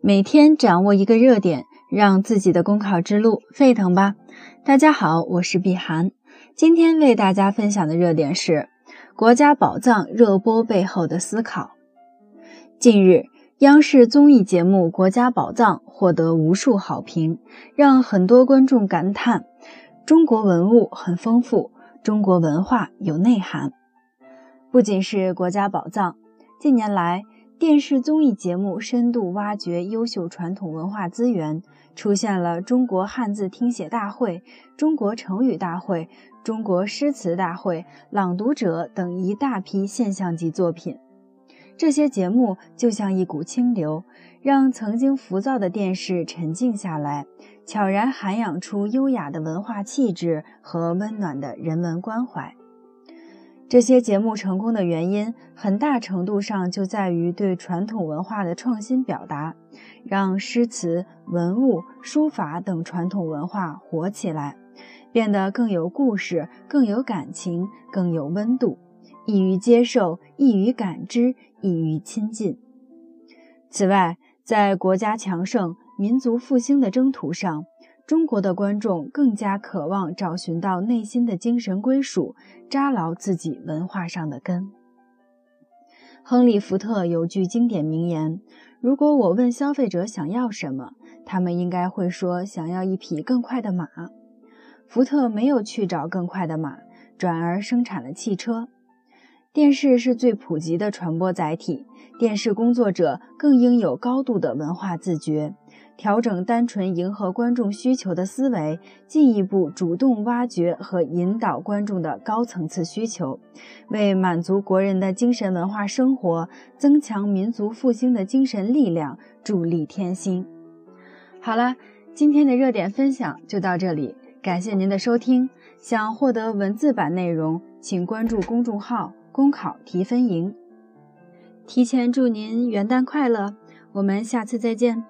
每天掌握一个热点，让自己的公考之路沸腾吧！大家好，我是碧涵，今天为大家分享的热点是国家宝藏热播背后的思考。近日，央视综艺节目《国家宝藏》获得无数好评，让很多观众感叹：中国文物很丰富，中国文化有内涵。不仅是国家宝藏，近年来，电视综艺节目深度挖掘优秀传统文化资源，出现了中国汉字听写大会、中国成语大会、中国诗词大会、朗读者等一大批现象级作品。这些节目就像一股清流，让曾经浮躁的电视沉静下来，悄然涵养出优雅的文化气质和温暖的人文关怀。这些节目成功的原因，很大程度上就在于对传统文化的创新表达，让诗词、文物、书法等传统文化活起来，变得更有故事、更有感情、更有温度，易于接受、易于感知、易于亲近。此外，在国家强盛、民族复兴的征途上，中国的观众更加渴望找寻到内心的精神归属，扎牢自己文化上的根。亨利·福特有句经典名言：“如果我问消费者想要什么，他们应该会说想要一匹更快的马。”福特没有去找更快的马，转而生产了汽车。电视是最普及的传播载体，电视工作者更应有高度的文化自觉。调整单纯迎合观众需求的思维，进一步主动挖掘和引导观众的高层次需求，为满足国人的精神文化生活、增强民族复兴的精神力量助力添新。好了，今天的热点分享就到这里，感谢您的收听。想获得文字版内容，请关注公众号“公考提分营”。提前祝您元旦快乐，我们下次再见。